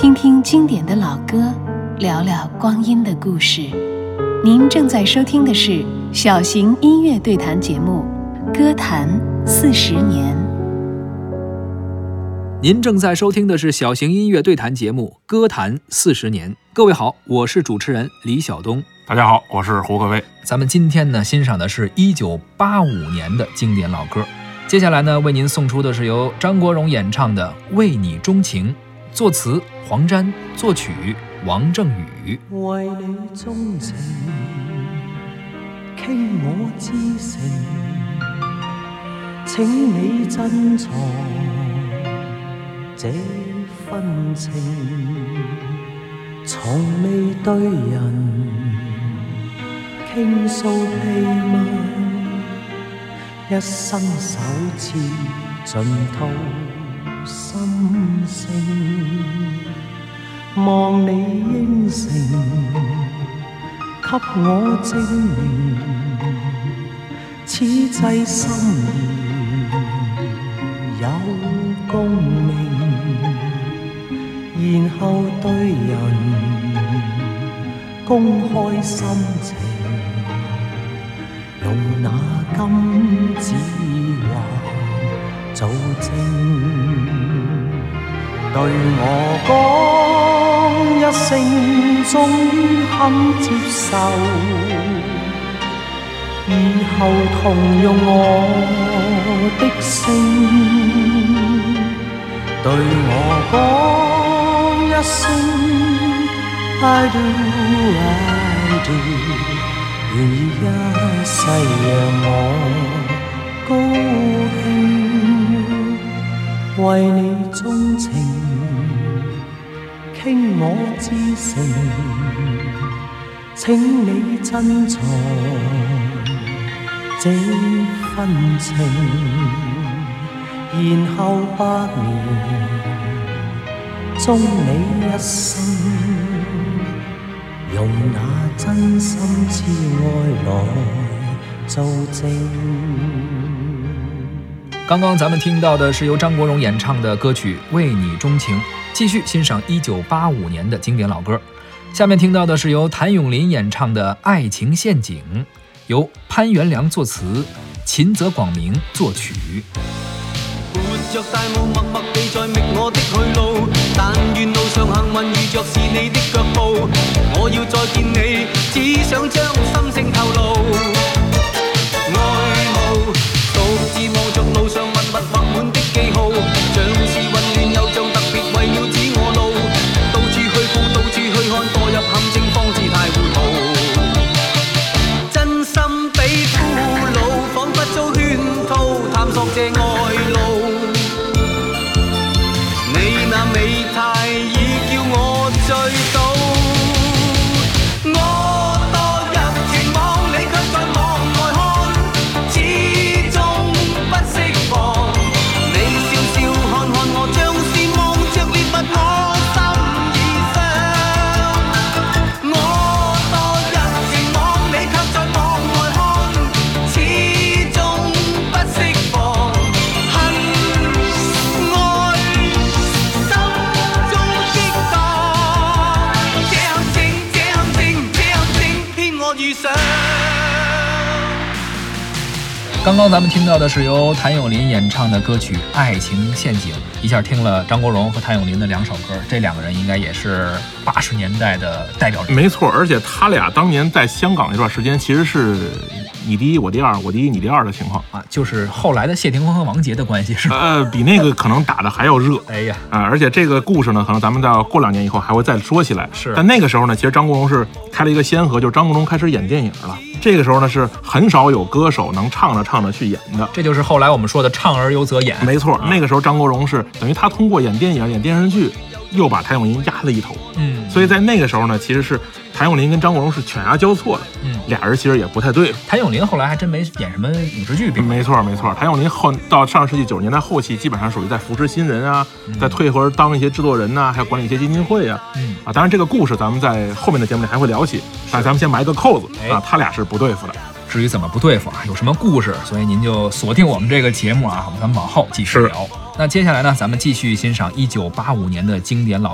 听听经典的老歌，聊聊光阴的故事。您正在收听的是小型音乐对谈节目《歌坛四十年》。您正在收听的是小型音乐对谈节目《歌坛四十年》。各位好，我是主持人李晓东。大家好，我是胡可威。咱们今天呢，欣赏的是一九八五年的经典老歌。接下来呢，为您送出的是由张国荣演唱的《为你钟情》，作词黄沾，作曲王正宇。为你钟情，倾我至诚，请你珍藏这份情，从未对人倾诉秘密。一生首次尽吐心声，望你应承，给我证明，此际心意有共鸣，然后对人公开心情。用那金子画做证，对我讲一声，终于肯接受，以后同用我的姓，对我讲一声，I do I do。愿意一世让我高兴，为你钟情，倾我至诚，请你珍藏这份情，然后百年终你一生。用那真心痴爱来做证。刚刚咱们听到的是由张国荣演唱的歌曲《为你钟情》，继续欣赏一九八五年的经典老歌。下面听到的是由谭咏麟演唱的《爱情陷阱》，由潘元良作词，秦泽广明作曲。着大雾，默默地在觅我的去路。但愿路上幸运遇着是你的脚步。我要再见你，只想将心刚刚咱们听到的是由谭咏麟演唱的歌曲《爱情陷阱》，一下听了张国荣和谭咏麟的两首歌，这两个人应该也是八十年代的代表。没错，而且他俩当年在香港那段时间，其实是你第一我第二，我第一你第二的情况啊，就是后来的谢霆锋和王杰的关系是吧？呃，比那个可能打的还要热。哎呀，啊，而且这个故事呢，可能咱们到过两年以后还会再说起来。是，但那个时候呢，其实张国荣是开了一个先河，就是张国荣开始演电影了。这个时候呢，是很少有歌手能唱着唱着去演的。这就是后来我们说的“唱而优则演”。没错，那个时候张国荣是等于他通过演电影、演电视剧，又把谭咏麟压了一头。嗯，所以在那个时候呢，其实是谭咏麟跟张国荣是犬牙交错的。嗯，俩人其实也不太对付。谭咏麟后来还真没演什么影视剧。没错，没错。谭咏麟后到上世纪九十年代后期，基本上属于在扶持新人啊，在退回当一些制作人呐，还有管理一些基金会啊。嗯啊，当然这个故事咱们在后面的节目里还会聊起。但咱们先埋个扣子啊，他俩是不对付的。至于怎么不对付啊，有什么故事，所以您就锁定我们这个节目啊，咱们往后继续聊。那接下来呢，咱们继续欣赏一九八五年的经典老。